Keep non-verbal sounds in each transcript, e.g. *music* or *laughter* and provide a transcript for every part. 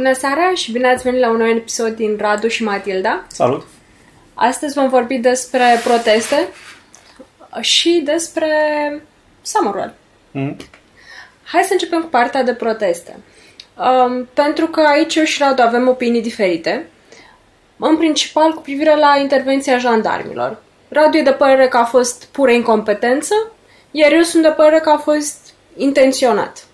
Bună seara și bine ați venit la un nou episod din Radu și Matilda. Salut! Astăzi vom vorbi despre proteste și despre Summerwell. Mm. Hai să începem cu partea de proteste. Um, pentru că aici eu și Radu avem opinii diferite, în principal cu privire la intervenția jandarmilor. Radu e de părere că a fost pură incompetență, iar eu sunt de părere că a fost intenționat.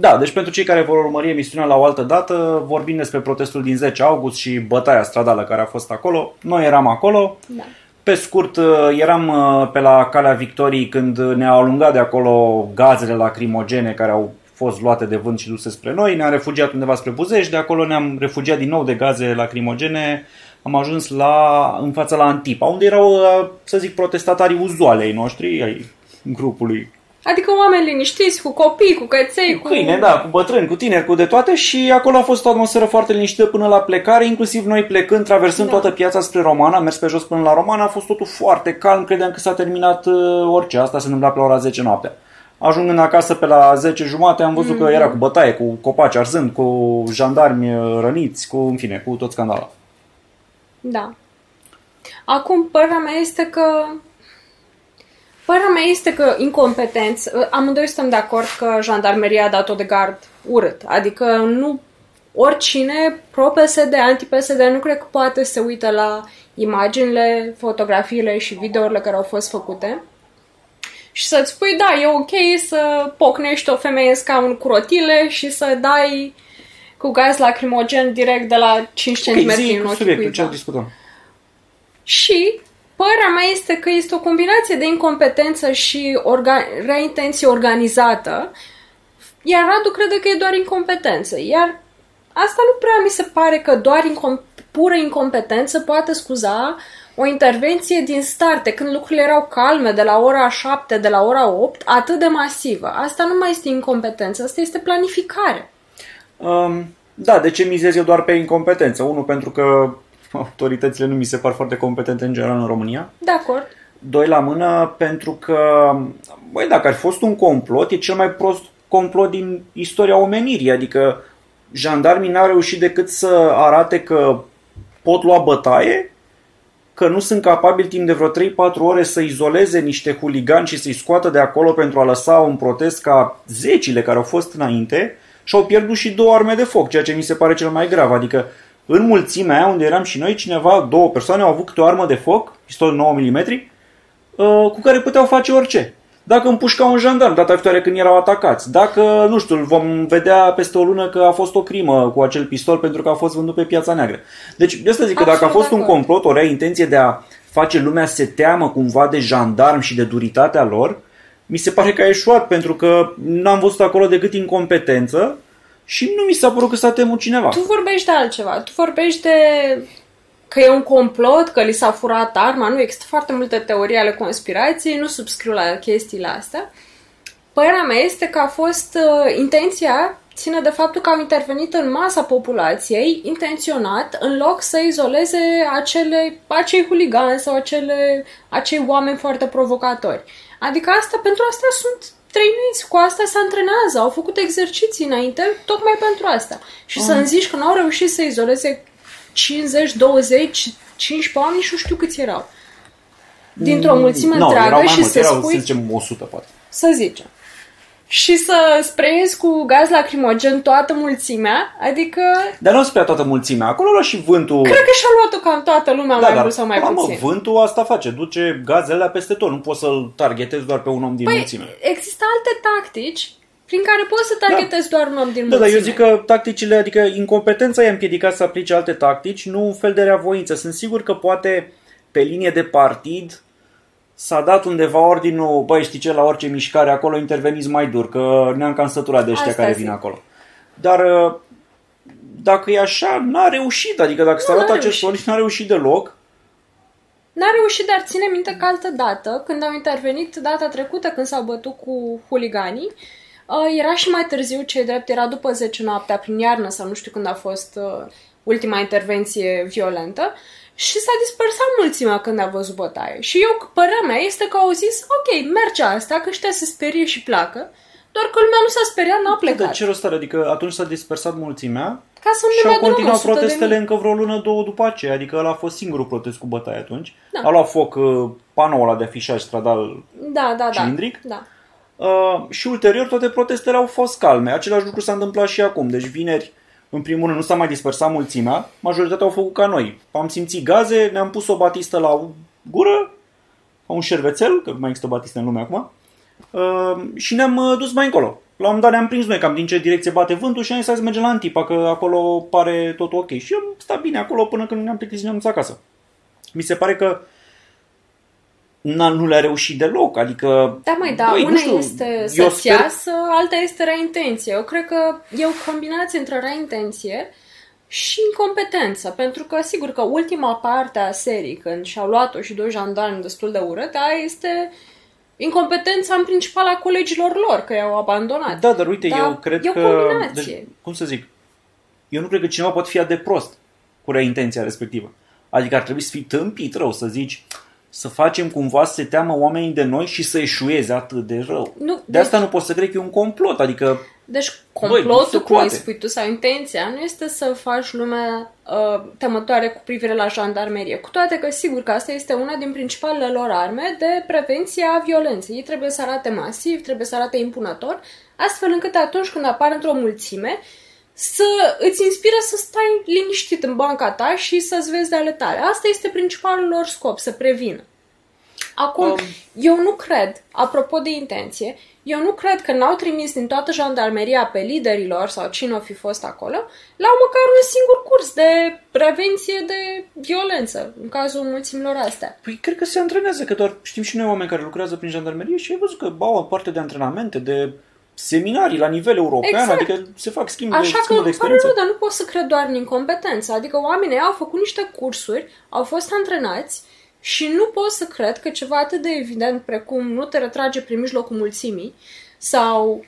Da, deci pentru cei care vor urmări emisiunea la o altă dată, vorbim despre protestul din 10 august și bătaia stradală care a fost acolo. Noi eram acolo. Da. Pe scurt, eram uh, pe la Calea Victoriei când ne-au alungat de acolo gazele lacrimogene care au fost luate de vânt și duse spre noi. Ne-am refugiat undeva spre Buzești, de acolo ne-am refugiat din nou de gaze lacrimogene. Am ajuns la, în fața la Antipa, unde erau, uh, să zic, protestatarii uzuale ai noștri, ai grupului Adică oameni liniștiți, cu copii, cu căței, cu... Câine, da, cu bătrâni, cu tineri, cu de toate și acolo a fost o atmosferă foarte liniștită până la plecare, inclusiv noi plecând, traversând da. toată piața spre Romana, am mers pe jos până la Romana, a fost totul foarte calm, credeam că s-a terminat uh, orice, asta se întâmpla pe ora 10 noaptea. Ajungând acasă pe la 10 jumate, am văzut mm-hmm. că era cu bătaie, cu copaci arzând, cu jandarmi uh, răniți, cu, în fine, cu tot scandalul. Da. Acum, părerea mea este că Părerea mea este că incompetență, amândoi suntem de acord că jandarmeria a dat-o de gard urât. Adică nu oricine pro-PSD, anti-PSD nu cred că poate să uită la imaginile, fotografiile și videourile care au fost făcute și să-ți spui, da, e ok să pocnești o femeie în scaun cu rotile și să dai cu gaz lacrimogen direct de la 5 cm okay, în ochii subiectul, ce discutăm. Și Părerea mea este că este o combinație de incompetență și orga- rea intenție organizată, iar Radu crede că e doar incompetență. Iar asta nu prea mi se pare că doar incom- pură incompetență poate scuza o intervenție din starte, când lucrurile erau calme, de la ora 7, de la ora 8, atât de masivă. Asta nu mai este incompetență, asta este planificare. Um, da, de ce mizez eu doar pe incompetență? Unul, pentru că *laughs* autoritățile nu mi se par foarte competente în general în România. De acord. Doi la mână pentru că, băi, dacă ar fi fost un complot, e cel mai prost complot din istoria omenirii. Adică jandarmii n-au reușit decât să arate că pot lua bătaie, că nu sunt capabili timp de vreo 3-4 ore să izoleze niște huligani și să-i scoată de acolo pentru a lăsa un protest ca zecile care au fost înainte și au pierdut și două arme de foc, ceea ce mi se pare cel mai grav. Adică în mulțimea aia unde eram și noi, cineva, două persoane au avut câte o armă de foc, pistol 9 mm, uh, cu care puteau face orice. Dacă împușca un jandarm data viitoare când erau atacați, dacă, nu știu, vom vedea peste o lună că a fost o crimă cu acel pistol pentru că a fost vândut pe piața neagră. Deci, de asta zic că dacă a fost un complot, o rea intenție de a face lumea să se teamă cumva de jandarm și de duritatea lor, mi se pare că a eșuat pentru că n-am văzut acolo decât incompetență și nu mi s-a părut că s-a temut cineva. Tu vorbești de altceva. Tu vorbești de că e un complot, că li s-a furat arma. Nu există foarte multe teorii ale conspirației, nu subscriu la chestiile astea. Părerea mea este că a fost uh, intenția ține de faptul că au intervenit în masa populației intenționat în loc să izoleze acele, acei huligani sau acele, acei oameni foarte provocatori. Adică asta, pentru asta sunt trăinuiți, cu asta se antrenează, au făcut exerciții înainte, tocmai pentru asta. Și mm. să-mi zici că n-au reușit să izoleze 50, 20, 15 oameni și nu știu câți erau. Dintr-o mm, mulțime no, întreagă și să spui... Să zicem 100, poate. Să zicem și să sprayezi cu gaz lacrimogen toată mulțimea, adică... Dar nu spre toată mulțimea, acolo lua și vântul... Cred că și-a luat-o cam toată lumea, da, mai mult sau mai puțin. Mă, vântul asta face, duce gazele peste tot, nu poți să-l targetezi doar pe un om din păi, mulțime. există alte tactici prin care poți să targetezi da. doar un om din da, mulțime. Da, eu zic că tacticile, adică incompetența i-a împiedicat să aplice alte tactici, nu un fel de reavoință. Sunt sigur că poate pe linie de partid s-a dat undeva ordinul, băi, știi ce, la orice mișcare acolo interveniți mai dur, că ne-am cam săturat de ăștia Asta care zi. vin acolo. Dar uh, dacă e așa, n-a reușit, adică dacă s-a luat acest ordin, n-a reușit deloc. N-a reușit, dar ține minte că altă dată, când au intervenit data trecută, când s-au bătut cu huliganii, uh, era și mai târziu, ce drept, era după 10 noaptea, prin iarnă sau nu știu când a fost uh, ultima intervenție violentă, și s-a dispersat mulțimea când a văzut bătaie. Și eu, părerea mea este că au zis, ok, merge asta, că ăștia se sperie și pleacă, doar că lumea nu s-a speriat, n-a plecat. Dar ce rost are? Adică atunci s-a dispersat mulțimea Ca să nu și ne au mai durăm continuat 100 de protestele mii. încă vreo lună, două după aceea. Adică ăla a fost singurul protest cu bătaie atunci. Da. A luat foc uh, panoul ăla de afișaj stradal Da, da, da. cilindric. Da. Uh, și ulterior toate protestele au fost calme. Același lucru s-a întâmplat și acum. Deci vineri, în primul rând, nu s-a mai dispersat mulțimea. Majoritatea au făcut ca noi. Am simțit gaze, ne-am pus o batistă la gură, ca un șervețel, că nu mai există batiste în lume acum, uh, și ne-am uh, dus mai încolo. La un moment dat ne-am prins noi cam din ce direcție bate vântul și am zis hai să mergem la Antipa, că acolo pare tot ok. Și am stat bine acolo până când ne-am plictisit și ne-am dus acasă. Mi se pare că n- nu le-a reușit deloc, adică... Da, mai da, băi, nu una știu, este eu să-ți sper- iasă, alta este rea intenție. Eu cred că e o combinație între rea intenție și incompetență, pentru că sigur că ultima parte a serii, când și-au luat-o și doi jandarmi destul de urât, aia este incompetența în principal a colegilor lor, că i-au abandonat. Da, dar uite, Da, eu cred e o că... combinație. Deci, cum să zic? Eu nu cred că cineva poate fi atât de prost cu rea intenția respectivă. Adică ar trebui să fii tâmpit rău, să zici să facem cumva să se teamă oamenii de noi și să eșueze atât de rău. Nu, de deci- asta nu pot să cred că e un complot, adică Deci Băi, nu se complotul, cum îi poate. spui tu, sau intenția, nu este să faci lumea uh, temătoare cu privire la jandarmerie. Cu toate că, sigur că asta este una din principalele lor arme de prevenție a violenței. Ei trebuie să arate masiv, trebuie să arate impunător, astfel încât atunci când apar într-o mulțime, să îți inspiră să stai liniștit în banca ta și să-ți vezi de ale tale. Asta este principalul lor scop, să prevină. Acum, Um. um, eu nu cred, apropo de intenție, eu nu cred că n-au trimis din toată jandarmeria pe liderilor sau cine o fi fost acolo, la măcar un singur curs de prevenție de violență, în cazul mulțimilor astea. Păi cred că se antrenează, că doar știm și noi oameni care lucrează prin jandarmerie și ai văzut că au o parte de antrenamente, de seminarii la nivel european, Exact. adică se fac schimb de, Așa că schimb de îmi pare experiență. rău, dar nu pot să cred doar în incompetență. Adică oamenii au făcut niște cursuri, au fost antrenați și nu pot să cred că ceva atât de evident precum nu te retrage prin mijlocul mulțimii sau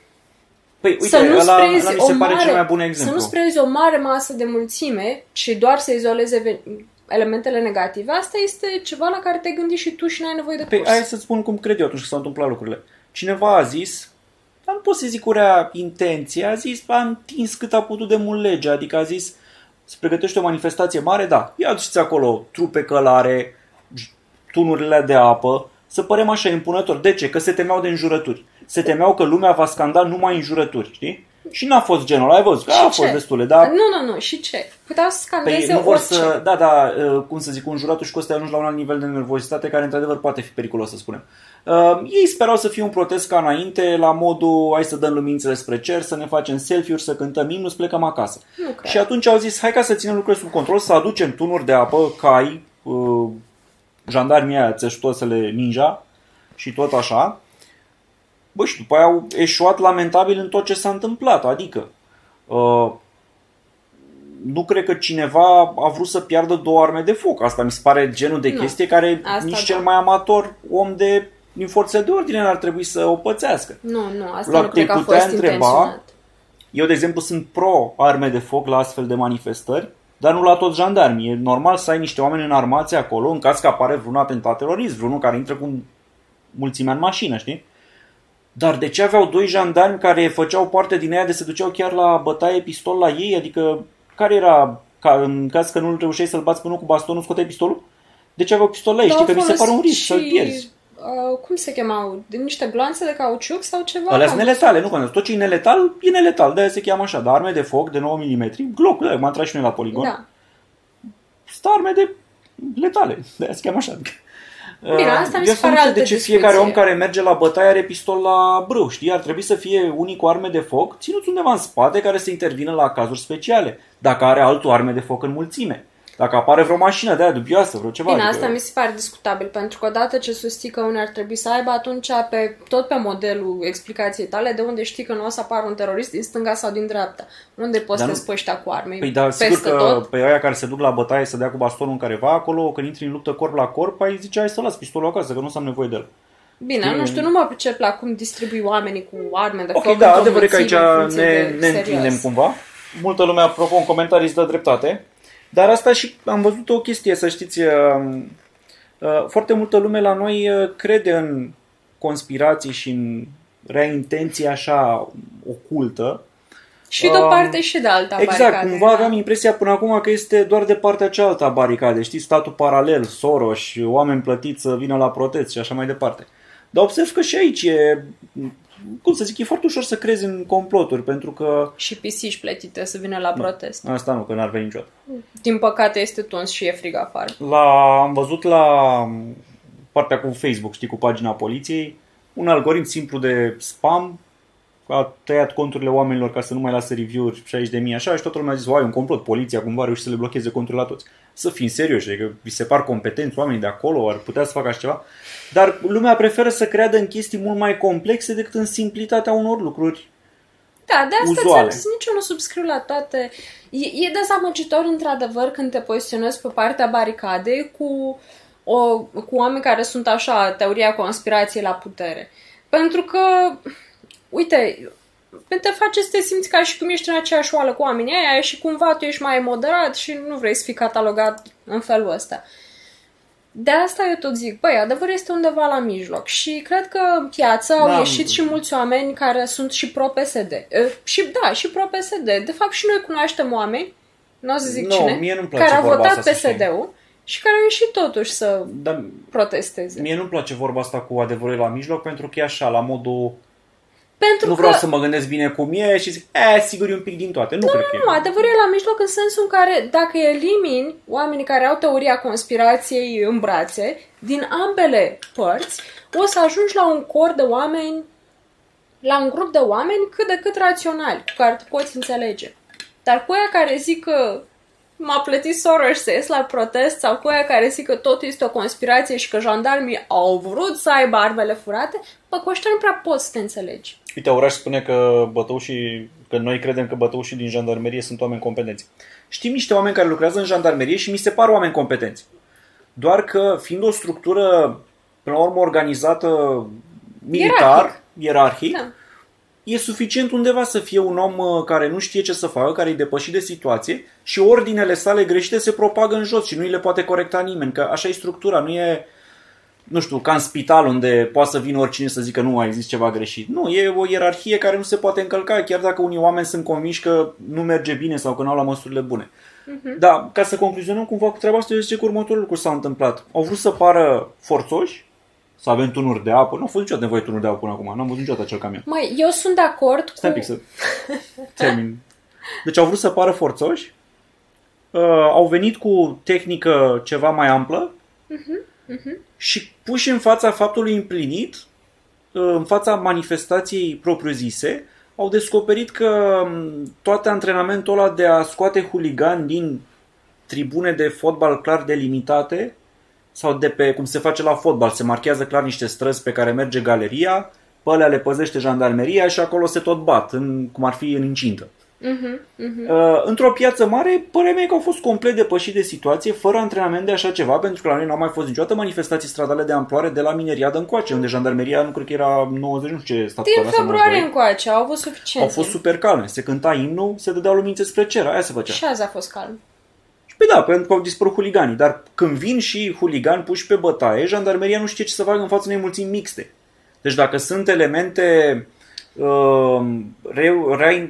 Păi uite, să nu ăla, sprezi ăla mi o se pare mare, cel mai bun Să exemplu. nu sprezi o mare masă de mulțime și doar să izoleze ve- elementele negative, asta este ceva la care te-ai gândit și tu și n-ai nevoie de Păi curs. hai să-ți spun cum cred eu atunci când s-au întâmplat lucrurile. Cineva a zis, dar nu pot să zic cu rea intenție, a zis, a întins cât a putut de mult legea, adică a zis, se pregătește o manifestație mare, da, ia aduceți acolo trupe călare, j- tunurile de apă, să părem așa impunători. De ce? Că se temeau de înjurături. Se temeau că lumea va scanda numai înjurături, știi? Și n-a fost genul ăla, ai văzut, că Și a ce? fost destule, dar Nu, nu, nu. Și ce? Puteau să Păi scandeze nu vor orice. să... Da, da, uh, cum să zic, un juratul și Costa ajungi la un alt nivel de nervozitate care într-adevăr poate fi periculos, să spunem. Uh, ei sperau să fie un protest ca înainte, la modul hai să dăm lumințele spre cer, să ne facem selfie-uri, să cântăm imnul, să plecăm acasă. Nu cred. Și atunci au zis, hai ca să ținem lucrurile sub control, să aducem tunuri de apă, cai, uh, jandarmii aia, țeștosele ninja și tot așa. Bă, și după aia au eșuat lamentabil în tot ce s-a întâmplat, adică uh, nu cred că cineva a vrut să piardă două arme de foc. Asta mi se pare genul de Nu. chestie care Asta nici da. cel mai amator om de din forțe de ordine n-ar trebui să o pățească. Nu, nu, asta La nu cred că a te putea fost întreba- intenționat. Eu, de exemplu, sunt pro arme de foc la astfel de manifestări, dar nu la toți jandarmii. E normal să ai niște oameni înarmați acolo în caz că apare vreun atentat terorist, vreunul care intră cu mulțimea în mașină, știi? Dar de ce aveau doi jandarmi care făceau parte din ea de se duceau chiar la bătaie pistol la ei? Adică care era, ca în caz că nu reușeai să-l bați până cu bastonul, scoteai pistolul? De ce aveau pistol la ei? Dar Știi că au mi se pare un folosit risc să-l și, pierzi. Uh, cum se chemau? De niște gloanțe de cauciuc sau ceva? Alea Am sunt neletale, nu contează. Tot ce e neletal, e neletal. De-aia se cheamă așa. Dar arme de foc de 9 mm, Glock, da, m-am intrat și noi la poligon. Da. Sunt arme de letale. De-aia se cheamă așa. Bine, asta mi Eu se pare nu știu altă de ce discuție. fiecare om care merge la bătaie are pistol la brâu, știi? Ar trebui să fie unii cu arme de foc ținuți undeva în spate care să intervină la cazuri speciale. Dacă are altul arme de foc în mulțime. Dacă apare vreo mașină de aia dubioasă, vreo ceva. Bine, adică- asta mi se pare discutabil, pentru că odată ce susții că unii ar trebui să aibă, atunci pe, tot pe modelul explicației tale, de unde știi că nu o să apară un terorist din stânga sau din dreapta. Unde poți Dar să nu- te spui ăștia cu arme? Păi da, sigur Peste că tot? pe aia care se duc la bătaie să dea cu bastonul în careva acolo, când intri în luptă corp la corp, ai zice hai să las pistolul acasă, că nu o să am nevoie de el. Bine, Știi? nu știu, nu mă pricep la cum distribui oamenii cu arme de Ok, foc. da, într-o adevăr e că aici mulțime în funcție ne, de ne serios. întindem cumva. Multă lume, apropo, în comentarii îți dă dreptate. Dar asta și am văzut o chestie, să știți, uh, uh, foarte multă lume la noi uh, crede în conspirații și în rea intenție așa ocultă. Și de o Um, parte și de alta Exact, baricade, cumva da. aveam impresia până acum că este doar de partea cealaltă a baricade, știți, statul paralel, Soros, oameni plătiți să vină la protest și așa mai departe. Dar observ că și aici e, cum să zic, e foarte ușor să crezi în comploturi, pentru că Și pisici plătite să vină la protest. asta nu, că n-ar veni niciodată. Din păcate este tuns și e frig afară. La, am văzut la partea cu Facebook, știi, cu pagina poliției, un algoritm simplu de spam a tăiat conturile oamenilor ca să nu mai lasă review-uri 60.000 așa și toată lumea a zis, uai, un complot, poliția cumva a reușit să le blocheze conturile la toți. Să fim serioși, adică vi se par competenți oamenii de acolo, ar putea să facă așa ceva, dar lumea preferă să creadă în chestii mult mai complexe decât în simplitatea unor lucruri. Da, de asta Uzuale. ți-am zis, nici eu nu subscriu la toate. E, e dezamăgitor, într-adevăr, când te poziționezi pe partea baricadei cu, o, cu oameni care sunt așa, teoria conspirației la putere. Pentru că, uite, te face să te simți ca și cum ești în aceeași oală cu oamenii aia și cumva tu ești mai moderat și nu vrei să fii catalogat în felul ăsta. De asta eu tot zic, băi, adevărul este undeva la mijloc și cred că în piață au Da. ieșit și mulți oameni care sunt și pro-PSD. Eh, Și da, și pro-PSD. De fapt și noi cunoaștem oameni, nu o să zic Nu, cine, mie nu-mi place care au vorba votat asta, să știi. PSD-ul și care au ieșit totuși să Dar protesteze. mie nu-mi place vorba asta cu adevărul la mijloc pentru că e așa, la modul Pentru nu că... vreau să mă gândesc bine cum e și zic, e, sigur e un pic din toate. Nu, cred că e. Nu, adevărul e la mijloc în sensul în care dacă elimini oamenii care au teoria conspirației în brațe, din ambele părți, o să ajungi la un cor de oameni, la un grup de oameni cât de cât raționali, cu care te poți înțelege. Dar cu aia care zic că m-a plătit Soros să ies la protest sau cu aia care zic că totul este o conspirație și că jandarmii au vrut să aibă armele furate, bă, cu ăștia nu prea poți să te înțelegi. Uite, Oraș spune că bătăușii, că noi credem că bătăușii din jandarmerie sunt oameni competenți. Știm niște oameni care lucrează în jandarmerie și mi se par oameni competenți. Doar că, fiind o structură, până la urmă, organizată militar, Ierarhic. ierarhic, Da. e suficient undeva să fie un om uh, care nu știe ce să facă, care e depășit de situație și ordinele sale greșite se propagă în jos și nu îi le poate corecta nimeni, că așa e structura, nu e nu știu, ca în spital unde poate să vină oricine să zică nu mai zis ceva greșit. Nu, e o ierarhie care nu se poate încălca, chiar dacă unii oameni sunt convinși că nu merge bine sau că nu au la măsurile bune. Da, ca să concluzionăm cumva cu treaba asta, eu zice că următorul lucru s-a întâmplat. Au vrut să pară forțoși, să avem tunuri de apă. Nu a fost niciodată nevoie de tunuri de apă până acum, n-am văzut niciodată acel camion. Măi, eu sunt de acord cu... Stai un pic să termin. Deci au vrut să pară forțoși, uh, au venit cu tehnică ceva mai amplă și puși în fața faptului împlinit, uh, în fața manifestației propriu-zise, au descoperit că um, toate antrenamentul ăla de a scoate huligani din tribune de fotbal clar delimitate sau de pe cum se face la fotbal, se marchează clar niște străzi pe care merge galeria, pe alea le păzește jandarmeria și acolo se tot bat, în, cum ar fi în incintă. Mhm, mhm. Uh, într-o piață mare, părerea mea e că au fost complet depășit de situație, fără antrenament de așa ceva, pentru că la noi n-au mai fost niciodată manifestații stradale de amploare de la Mineriadă încoace, unde jandarmeria nu cred că era 90, nu știu ce stat Din februarie încoace au avut suficient. Au fost super calme. Se cânta imnul, se dădeau lumințe spre cer, aia se făcea. Și azi a fost calm. Și pe da, pentru că au dispărut huliganii, dar când vin și huligani puși pe bătaie, jandarmeria nu știe ce să facă în fața unei mulțimi mixte. Deci dacă sunt elemente uh, rău, rău,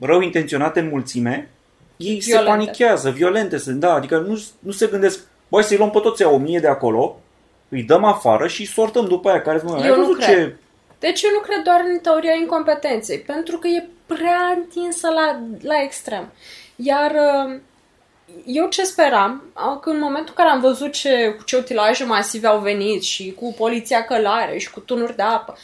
rău intenționate în mulțime, ei Violente. se panichează, violente sunt, da, adică nu, nu se gândesc, băi să-i luăm pe toți o mie de acolo, îi dăm afară și sortăm după aia care Eu nu cred. Deci eu nu cred doar în teoria incompetenței, pentru că e prea întinsă la, la extrem. Iar uh, eu ce speram, uh, că în momentul în care am văzut ce, cu ce utilaje masive au venit și cu poliția călare și cu tunuri de apă,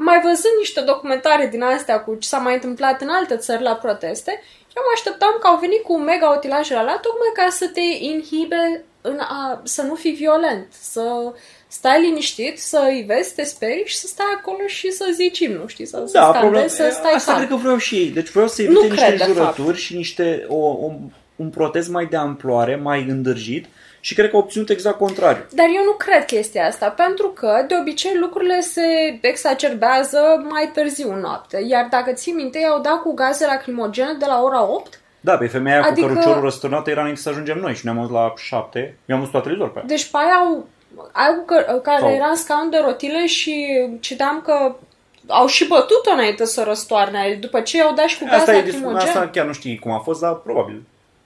mai văzând niște documentare din astea cu ce s-a mai întâmplat în alte țări la proteste, eu mă așteptam că au venit cu mega utilajele alea tocmai ca să te inhibe în a, să nu fii violent, să stai liniștit, să îi vezi, să te sperii și să stai acolo și să zici nu știi, să, să Da, scandezi, problema, să stai asta calm. cred că vreau și ei. Deci vreau să Nu evite niște cred, de jurături fapt. și niște, o, o, un protest mai de amploare, mai îndârjit și cred că au obținut exact contrariu. Dar eu nu cred chestia asta, pentru că, de obicei, lucrurile se exacerbează mai târziu în noapte. Iar dacă ții minte, i-au dat cu gaze lacrimogene de la ora 8, Da, pe femeia Adică- cu căruciorul răsturnat era înainte să ajungem noi și ne-am dus la șapte. Mi-am dus la televizor pe aia. deci pe aia au Aia că, care Sau- era în scaun de rotile și citeam că au și bătut-o înainte să răstoarne. După ce i-au dat și cu gaz Asta, e, dis- lacrimogen. asta chiar nu știi cum a fost, dar probabil.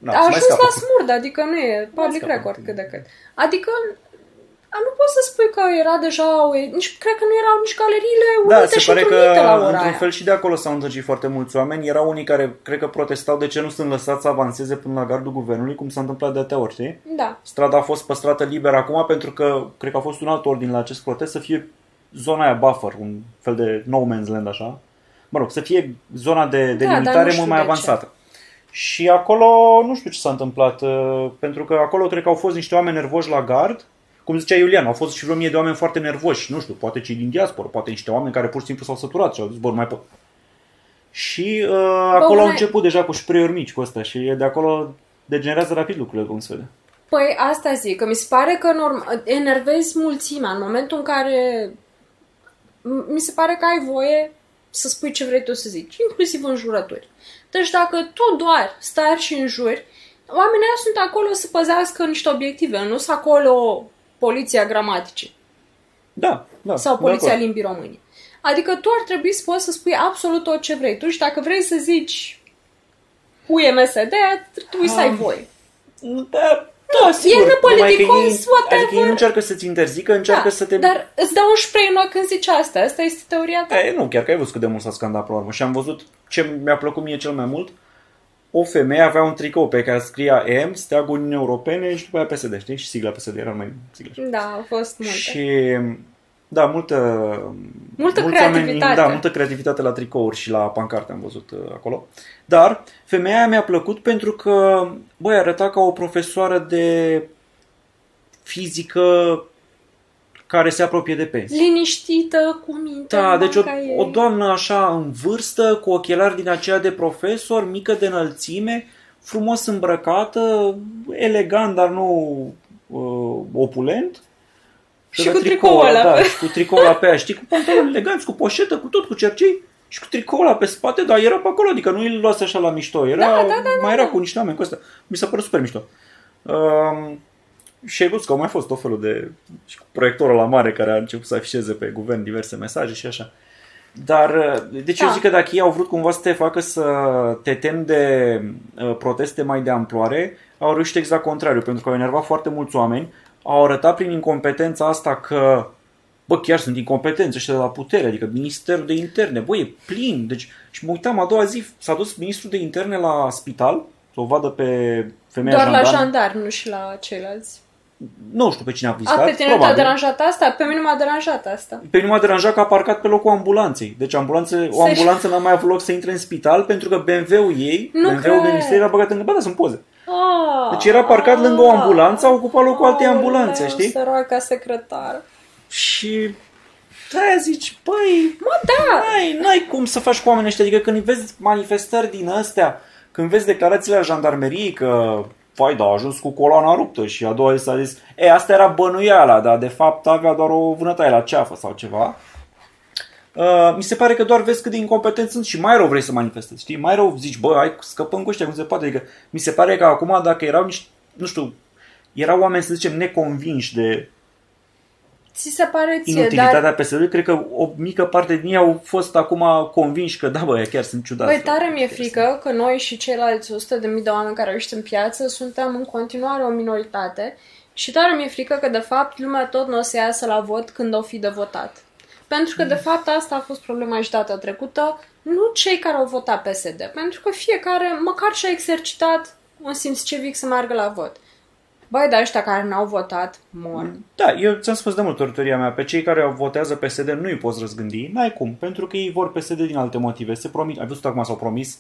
Da, a se mai ajuns scapă la cu- smurd, adică nu e public scapă record cu- cât de cât. Adică a, nu poți să spui că era deja, o, nici, cred că nu erau nici galeriile Da, unite se și pare că întrunite la ora într-un aia. fel și de acolo s-au îndrăgit foarte mulți oameni. Erau unii care cred că protestau de ce nu sunt lăsați să avanseze până la gardul guvernului, cum s-a întâmplat de atâtea ori, știi? Da. Strada a fost păstrată liberă acum pentru că cred că a fost un alt ordin la acest protest să fie zona aia buffer, un fel de no man's land așa. Mă rog, să fie zona de, de Da, dar nu limitare știu mult mai de ce. Avansată. Și acolo nu știu ce s-a întâmplat, uh, pentru că acolo cred că au fost niște oameni nervoși la gard. Cum zicea Iulian, au fost și vreo mie de oameni foarte nervoși, nu știu, poate cei din diaspora, poate niște oameni care pur și simplu s-au săturat și au zis, bă, nu mai pot. Și uh, acolo au una- început deja cu spray mici cu ăsta și de acolo degenerează rapid lucrurile, cum se vede. Păi asta zic, că mi se pare că norm- enervezi mulțimea în momentul în care m- mi se pare că ai voie să spui ce vrei tu să zici, inclusiv în jurături. Deci dacă tu doar stai și înjuri, oamenii ăia sunt acolo să păzească niște obiective, nu sunt acolo poliția gramaticii Da, da. sau de poliția acord. limbii române. Adică tu ar trebui să poți să spui absolut tot ce vrei tu și dacă vrei să zici cu MSD, trebuie să ai Ah. voie. Da, da, sigur. E Numai că nepoliticos, ei- whatever. Adică ei nu încearcă să-ți interzică, încearcă Da, să te... Dar îți dau un spray în ochi când zici asta. Asta este teoria ta. E, nu, chiar că ai văzut cât de mult s-a scandat pe urmă. Și am văzut ce mi-a plăcut mie cel mai mult. O femeie avea un tricou pe care scria M, Steagul Uniunii Europene și după aia PSD, știi? Și sigla PSD era mai sigla. Da, au fost multe. Și da, multă, Multă mulți creativitate. da, multă creativitate la tricouri și la pancarte am văzut uh, acolo. Dar femeia aia mi-a plăcut pentru că, băi, arăta ca o profesoară de fizică care se apropie de pensie. Liniștită, cu minte. Da, în deci o, banca ei. o doamnă așa în vârstă, cu ochelari din aceea de profesor, mică de înălțime, frumos îmbrăcată, elegant, dar nu uh, opulent. Și avea cu tricoul tricoul ăla. Da, și cu tricoul ăla pe aia, știi, cu pantaloni eleganți, cu poșetă, cu tot, cu cercei și cu tricoul ăla pe spate, dar era pe acolo, adică nu îl luase așa la mișto, era, Da, da, da, da, mai era da. cu niște oameni cu ăsta. Mi s-a părut super mișto. Um, și ai văzut că au mai fost tot felul de... și cu proiectorul la mare care a început să afișeze pe guvern diverse mesaje și așa. Dar, deci eu Da. zic că dacă ei au vrut cumva să te facă să te temi de uh, proteste mai de amploare, au reușit exact contrariu, pentru că au enervat foarte mulți oameni, au arătat prin incompetența asta că bă, chiar sunt incompetenți ăștia de la putere, adică Ministerul de Interne, bă, e plin. Deci, și mă uitam a doua zi, s-a dus Ministrul de Interne la spital, să o vadă pe femeia Doar la jandarm. jandarmi, nu și la ceilalți. Nu știu pe cine a A, vizitat, pe tine nu te-a probabil. deranjat asta? Pe mine m-a deranjat asta. Pe mine m-a deranjat că a parcat pe locul ambulanței. Deci ambulanță, o Se- ambulanță n-a mai avut loc să intre în spital pentru că BMW-ul ei, Nu BMW-ul cred. Ministerului era băgat în... Bă, da, sunt poze. Ah, Deci era parcat lângă o ambulanță, a ocupat locul altei Aoleu, ambulanțe, știi? Săraca secretară. Și de-aia zici, băi, Mă, da! n-ai, n-ai cum să faci cu oamenii ăștia. Adică când vezi manifestări din astea, când vezi declarațiile la jandarmerie că Vai, da, a ajuns cu coloana ruptă și a doua zi s-a zis, e, asta era bănuiala, dar de fapt avea doar o vânătaie la ceafă sau ceva. Uh, mi se pare că doar vezi cât de incompetenți sunt și mai rău vrei să manifestezi, știi? Mai rău zici, bă, hai scăpăm cu ăștia cum se poate. Adică mi se pare că acum dacă erau niște, nu știu, erau oameni, să zicem, neconvinși de Ți se pare ție, inutilitatea dar... PSD-ului, cred că o mică parte din ei au fost acum convinși că da, bă, ea chiar sunt ciudați. Băi, tare mi-e frică că noi și ceilalți 100 de mii de oameni care au ieșit în piață suntem în continuare o minoritate și tare mi-e frică că, de fapt, lumea tot nu o să iasă la vot când o fi de votat. Pentru că, de fapt, asta a fost problema și data trecută, nu cei care au votat PSD, pentru că fiecare, măcar și-a exercitat un simț civic să meargă la vot. Băi, dar ăștia care n-au votat, mor. Da, eu ți-am spus de mult teoria mea, pe cei care votează PSD nu îi poți răzgândi, n-ai cum, pentru că ei vor PSD din alte motive. Se promit, ai văzut acum s-au promis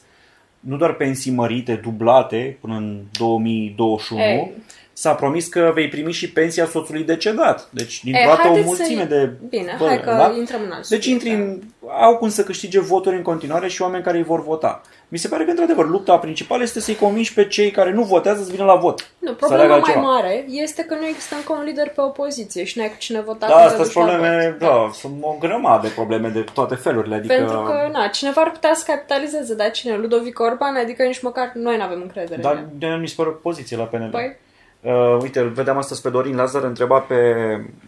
nu doar pensii mărite, dublate până în 2021, Ei. S-a promis că vei primi și pensia soțului decedat. Deci din E, toată o haideți mulțime să- de... Bine, Bă, hai că da? intrăm în alt Deci subiect, intri da. în, au cum să câștige voturi în continuare și oameni care îi vor vota. Mi se pare că, într-adevăr, lupta principală este să-i convingi pe cei care nu votează să vină la vot. Nu, să problema aleagă mai altceva. mare este că nu există încă un lider pe opoziție și nu ai cu cine vota. Da, când astea te sunt duci la probleme, vot. da, sunt o grămadă de probleme de toate felurile. Adică, Pentru că, na, cineva ar putea să capitalizeze, dar cine? Ludovic Orban? Adică nici măcar noi nu avem încredere în Dar el. de mi se pare o poziție la PNL. Păi, Uh, uite, îl vedeam astăzi pe Dorin Lazar, întreba pe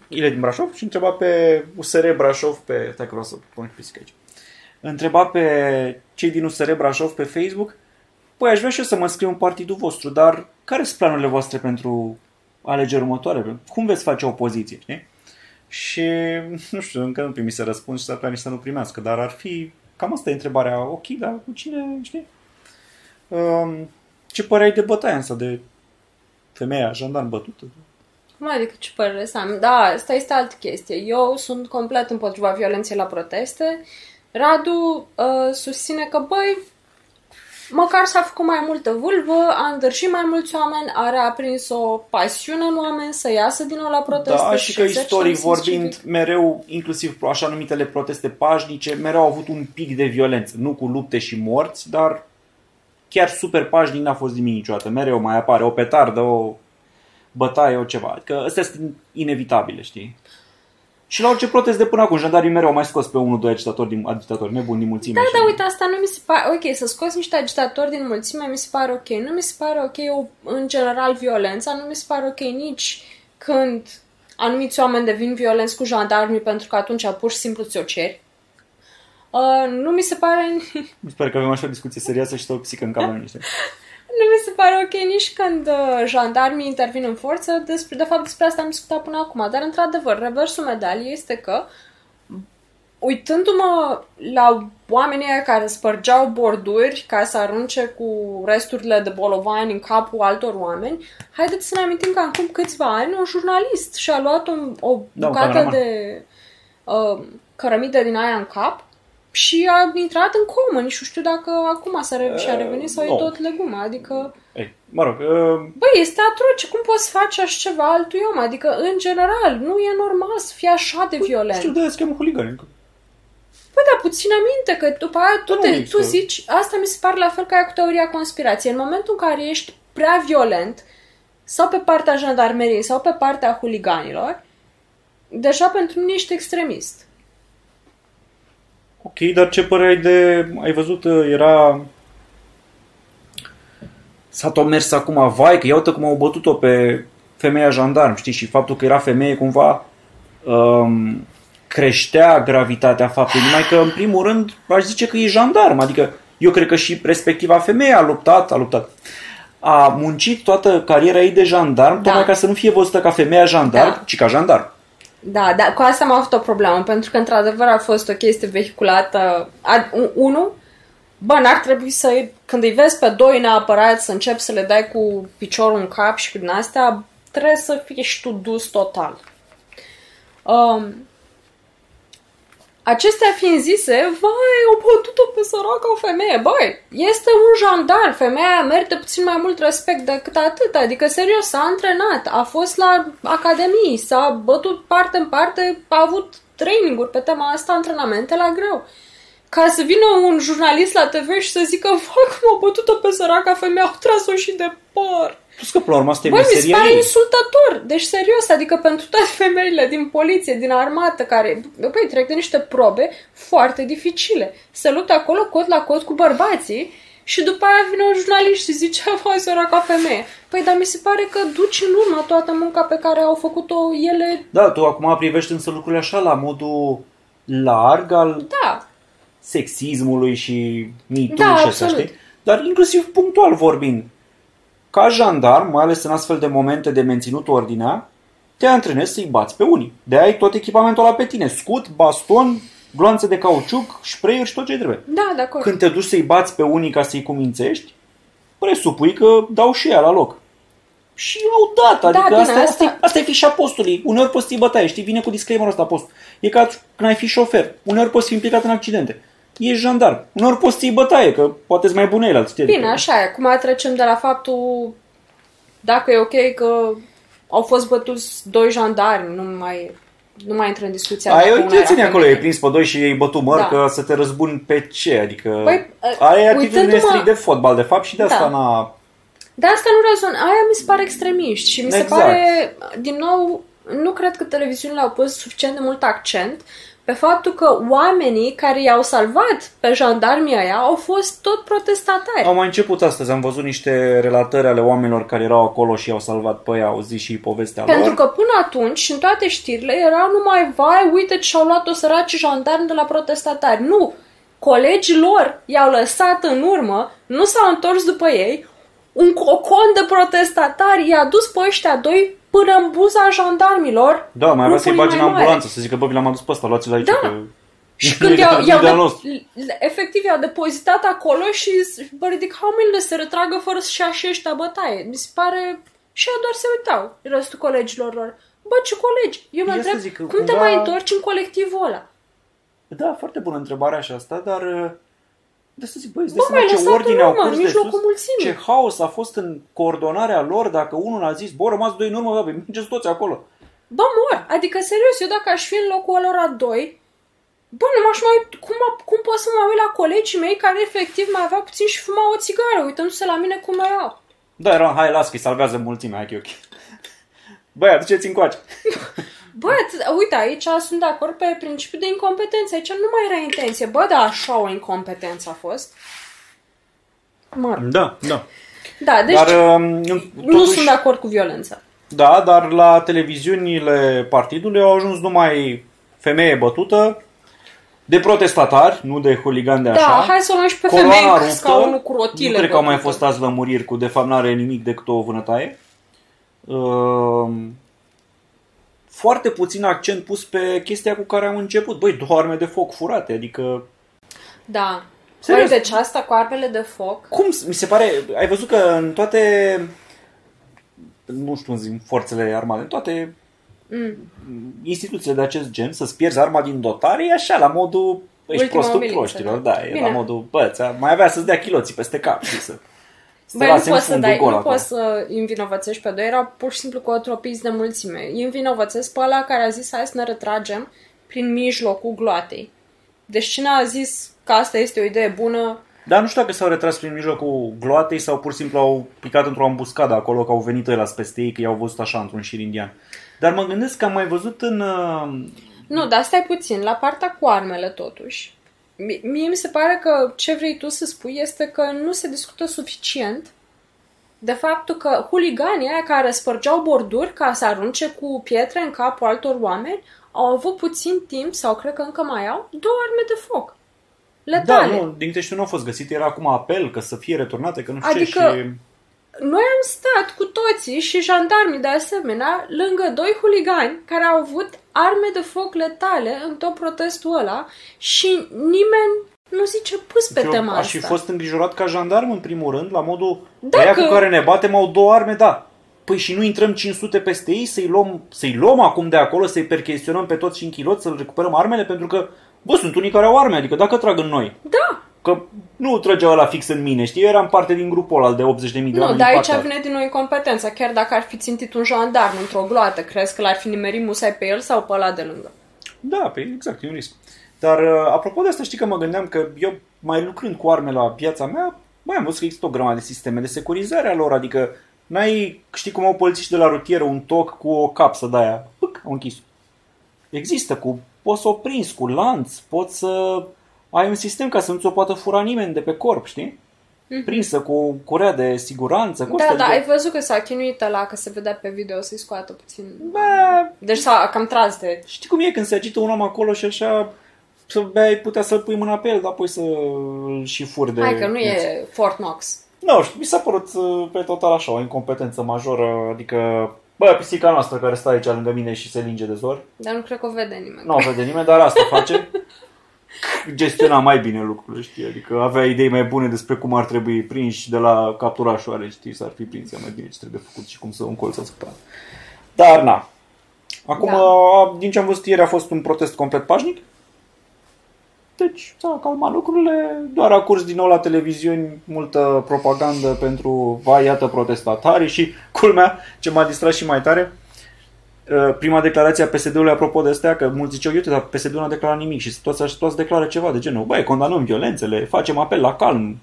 Ile din Brașov și întreba pe USR Brașov pe... Stai că vreau să pun pisică aici. Întreba pe cei din USR Brașov pe Facebook Păi aș vrea și eu să mă scriu în partidul vostru, dar care sunt planurile voastre pentru alegeri următoare? Cum veți face opoziție, știi? Și nu știu, încă nu primise răspuns și s-ar putea nici să nu primească, dar ar fi, cam asta e întrebarea, ok, dar cu cine, știi? Um, ce părere ai de bătaia însă, de femeia jandarm bătută? Cum adică ce părere să am? Da, asta este altă chestie. Eu sunt complet împotriva violenței la proteste. Radu uh, susține că, băi, măcar s-a făcut mai multă vâlvă, a îndărșit mai mulți oameni, are aprins o pasiune în oameni să iasă din nou la proteste. Da, și, și că istoric vorbind, civic. mereu, inclusiv așa numitele proteste pașnice, mereu au avut un pic de violență. Nu cu lupte și morți, dar chiar super pașnic n-a fost nimic niciodată. Mereu mai apare o petardă, o bătaie, o ceva. Adică astea sunt inevitabile, știi? Și la orice protest de până acum, jandarii mereu au mai scos pe unul, doi agitatori, din, agitatori nebuni din mulțime. Da, da, uite, asta nu mi se pare... Ok, să scoți niște agitatori din mulțime mi se pare ok. Nu mi se pare ok, o, în general, violența. Nu mi se pare ok nici când anumiți oameni devin violenți cu jandarmii pentru că atunci pur și simplu ți-o ceri. Uh, nu mi se pare... Mi se pare că avem așa o discuție serioasă și o psică în cameră *laughs* niște. nu mi se pare ok nici când uh, jandarmii intervin în forță. Despre, de fapt, despre asta am discutat până acum. Dar, într-adevăr, reversul medaliei este că uitându-mă la oamenii aia care spărgeau borduri ca să arunce cu resturile de bolovani în capul altor oameni, haideți să ne amintim că acum câțiva ani un jurnalist și-a luat un, o Da, un bucată cameraman. de uh, cărămidă din aia în cap și a intrat în comă. Nici nu știu dacă acum s-a re- și-a revenit sau nu. e tot legumă. Adică, Ei, mă rog, uh, băi, este atroce. Cum poți face așa ceva altui om? Adică, în general, nu e normal să fii așa de violent. știu, de-aia se cheamă huligani. Păi da, puțin aminte că după aia tu, Nu te, există. tu zici, asta mi se pare la fel ca aia cu teoria conspirației. În momentul în care ești prea violent, sau pe partea jandarmeriei, sau pe partea huliganilor, deja pentru mine ești extremist. Ok, dar ce părere ai de... Ai văzut, uh, era... S-a tot mers acum, vai, că ia uite cum au bătut-o pe femeia jandarm, știi? Și faptul că era femeie cumva um, creștea gravitatea faptului, numai că în primul rând aș zice că e jandarm, adică eu cred că și respectiva femeie a luptat, a luptat, a muncit toată cariera ei de jandarm, Da. tocmai ca să nu fie văzută ca femeia jandarm, Da. ci ca jandarm. Da, dar cu asta am avut o problemă, pentru că într-adevăr a fost o chestie vehiculată. A, un- unu, bă, n-ar trebui să, când îi vezi pe doi neapărat să începi să le dai cu piciorul în cap și din astea, trebuie să fii și tu dus total. Um, Acestea fiind zise, vai, au bătut-o pe săraca o femeie. Băi, este un jandar, femeia merită puțin mai mult respect decât atât. Adică, serios, s-a antrenat, a fost la academii, s-a bătut parte în parte, a avut traininguri pe tema asta, antrenamente la greu. Ca să vină un jurnalist la TV și să zică, vai, cum a bătut-o pe săraca femeie, au tras-o și de păr. Plus că, până la urmă, asta e Băi, mi se meseria pare ei. insultător. Deci, serios, adică pentru toate femeile din poliție, din armată, care, băi, trec de niște probe foarte dificile. Se luptă acolo cot la cot cu bărbații și după aia vine un jurnalist și zice, vai, săraca femeie. Păi, dar mi se pare că duci în urmă toată munca pe care au făcut-o ele. Da, tu acum privești însă lucrurile așa la modul larg al Da, sexismului și mitul Da, și astea, absolut. știi? Dar inclusiv punctual vorbind, ca jandarm, mai ales în astfel de momente de menținut ordinea, te antrenezi să-i bați pe unii. De ai tot echipamentul ăla pe tine. Scut, baston, gloanțe de cauciuc, spray și tot ce trebuie. da, de acord. Când te duci să-i bați pe unii ca să-i cumințești, presupui că dau și ea la loc. Și au dat, adică bine, asta, asta, asta- e, asta e fișa postului. Uneori poți să-i bătaie, știi, vine cu disclaimerul ăsta post. E ca când ai fi șofer. Uneori poți fi implicat în accidente. Ești jandarm. Uneori poți să-i bătaie, că poate mai bune el alții. Bine, așa e. Acum trecem de la faptul dacă e ok că au fost bătuți doi jandarmi, nu mai, nu mai intră în discuția. Ai dacă o una era intenție acolo, femeie. e prins pe doi și ei bătu măr Da. că să te răzbuni pe ce? Adică Păi, aia e uh, atitudine uitându-mă- strict de fotbal, de fapt, și de asta Da. n-a... De asta nu rezon. Aia mi se pare extremiști și mi se Exact. pare, din nou, nu cred că televiziunile au pus suficient de mult accent pe faptul că oamenii care i-au salvat pe jandarmii aia au fost tot protestatari. Au mai început astăzi, am văzut niște relatări ale oamenilor care erau acolo și i-au salvat pe ea, au zis și povestea Pentru lor. că până atunci, în toate știrile, era numai, vai, uite ce și-au luat-o săraci jandarmi de la protestatari. Nu! Colegii lor i-au lăsat în urmă, nu s-au întors după ei, un cocon de protestatari i-a dus pe ăștia doi până în buza jandarmilor. Da, mai avea să-i grupului bagi în mai mare. ambulanță, să zică, bă, vi l-am adus pe ăsta, luați-l aici. Da. Că... Și când i-au, Nu i-au de-al de, nostru. efectiv i-au depozitat acolo și bă, ridicau mâinile să se retragă fără să-și ia și ăștia bătaie. Mi se pare... Și ei doar se uitau, restul colegilor lor. Bă, ce colegi? Eu mă Ia să întreb, zic, cum cumva- te mai întorci în colectivul ăla? Da, foarte bună întrebarea și asta, dar... uh, De să zic, băi, îți Bă, dai seama mai ce lăsat ordine în au urmă, în curs de mijlocul sus? mulțimii. Ce haos a fost în coordonarea lor dacă unul a zis, bă, rămas doi în urmă, bă, *laughs* mergeți toți acolo. Bă, mor! Adică, serios, eu dacă aș fi în locul ălora doi, bă, nu m-aș mai... Cum, cum pot să mă uit la colegii mei care efectiv mai aveau puțin și fumau o țigară, uitându-se la mine cum erau? Da, era, hai, las că îi salvează mulțimea, hai că e ok. *laughs* Băi, aduceți încoace. *laughs* Bă, atât- uite, aici sunt de acord pe principiul de incompetență. Aici nu mai era intenție. Bă, da, așa o incompetență a fost. Mă rog. Da, da. Da, deci Dar, um, nu totuși, sunt de acord cu violența. Da, dar la televiziunile partidului au ajuns numai femeie bătută, de protestatari, nu de huligani de așa. Da, hai să o luăm și pe Coloana femei ruptă, ca unul cu rotile. Nu cred că au mai bătute. fost azi lămuriri cu de fapt n-are nimic decât o vânătaie. Uh, foarte puțin accent pus pe chestia cu care am început. Băi, două arme de foc furate, adică... Da. Serios? Băi, deci asta cu armele de foc. Cum, s- mi se pare, ai văzut că în toate, nu știu, în forțele armate, în toate Mm. instituțiile de acest gen, să-ți pierzi arma din dotare, e așa, la modul, ești Ultima prostul umilință, proștilor, da. da, e Bine. la modul, bă, ți-a- mai avea să-ți dea chiloții peste cap și să... să te Băi, nu lase în poți să fundul dai, gol nu acolo. poți să îi învinovățești pe doi, erau pur și simplu cotropiți de mulțime. Îi învinovățesc pe ăla care a zis hai să ne retragem prin mijlocul gloatei. Deci cine a zis că asta este o idee bună, Dar nu știu dacă s-au retras prin mijlocul gloatei sau pur și simplu au picat într-o ambuscadă acolo, că au venit ăla peste ei, că i-au văzut așa într-un șir indian. Dar mă gândesc că am mai văzut în... uh, Nu, dar stai puțin, la partea cu armele totuși. Mi- Mie mi se pare că ce vrei tu să spui este că nu se discută suficient de faptul că huliganii aia care spărgeau borduri ca să arunce cu pietre în capul altor oameni au avut puțin timp, sau cred că încă mai au, două arme de foc. Da, Letale. nu, din câte știu nu au fost găsite, era acum apel că să fie returnate, că nu știu Adică- ce și... Noi am stat cu toții și jandarmii de asemenea lângă doi huligani care au avut arme de foc letale în tot protestul ăla și nimeni nu zice pus pe Și eu tema aș fi asta. fost îngrijorat ca jandarm în primul rând, la modul Da, aia că- cu care ne batem au două arme, da. Păi și nu intrăm 500 peste ei, să-i luăm, să-i luăm acum de acolo, să-i perchesionăm pe toți și în chilot, să-l recuperăm armele, pentru că, bă, sunt unii care au arme, adică dacă trag în noi. Da, Că nu trăgea la fix în mine, știi? Eu eram parte din grupul ăla de 80.000 de nu, oameni dar din aici partea. vine din nou incompetența. Chiar dacă ar fi țintit un jandarm într-o gloată, crezi că l-ar fi nimerit musai pe el sau pe ăla de lângă? Da, pe exact, e un risc. Dar uh, apropo de asta, știi că mă gândeam că eu, mai lucrând cu arme la viața mea, mai am văzut că există o grămadă de sisteme de securizare a lor, adică n-ai, știi cum au polițiști de la rutieră un toc cu o capsă de aia, pâc, au închis. Există, cu, poți să o prinzi cu lanț, poți să ai un sistem ca să nu ți-o poată fura nimeni de pe corp, știi? Prinsă cu o curea de siguranță. Cu Mhm. Da, astea, da, adică- ai văzut că s-a chinuit ăla, că se vedea pe video să-i scoată puțin. Bă, Deci s-a cam tras de... Știi cum e când se agită un om acolo și așa să ai putea să-l pui mâna pe el, dar apoi să și furi de... Hai că nu e Fort Knox. Nu știu, mi s-a părut uh, pe total așa, o incompetență majoră, adică... Bă, pisica noastră care stă aici lângă mine și se linge de zor. Dar nu cred că o vede nimeni. Nu o vede nimeni, dar asta face. *laughs* Gestiona mai bine lucrurile, știi? Adică avea idei mai bune despre cum ar trebui prinși de la capturașoare, știi? S-ar fi prins ea mai bine ce trebuie făcut și cum să încolțați pe ea. Dar, na. Acum, Da. a, din ce am văzut ieri, a fost un protest complet pașnic. Deci s-au calmat lucrurile, doar a curs din nou la televiziuni multă propagandă pentru, vai, iată protestatarii și, culmea, ce m-a distrat și mai tare, uh, prima declarație a PSD-ului apropo de astea, că mulți ziceau, uite, dar PSD-ul nu a declarat nimic și toți, toți declară ceva de genul, băi, condamnăm violențele, facem apel la calm,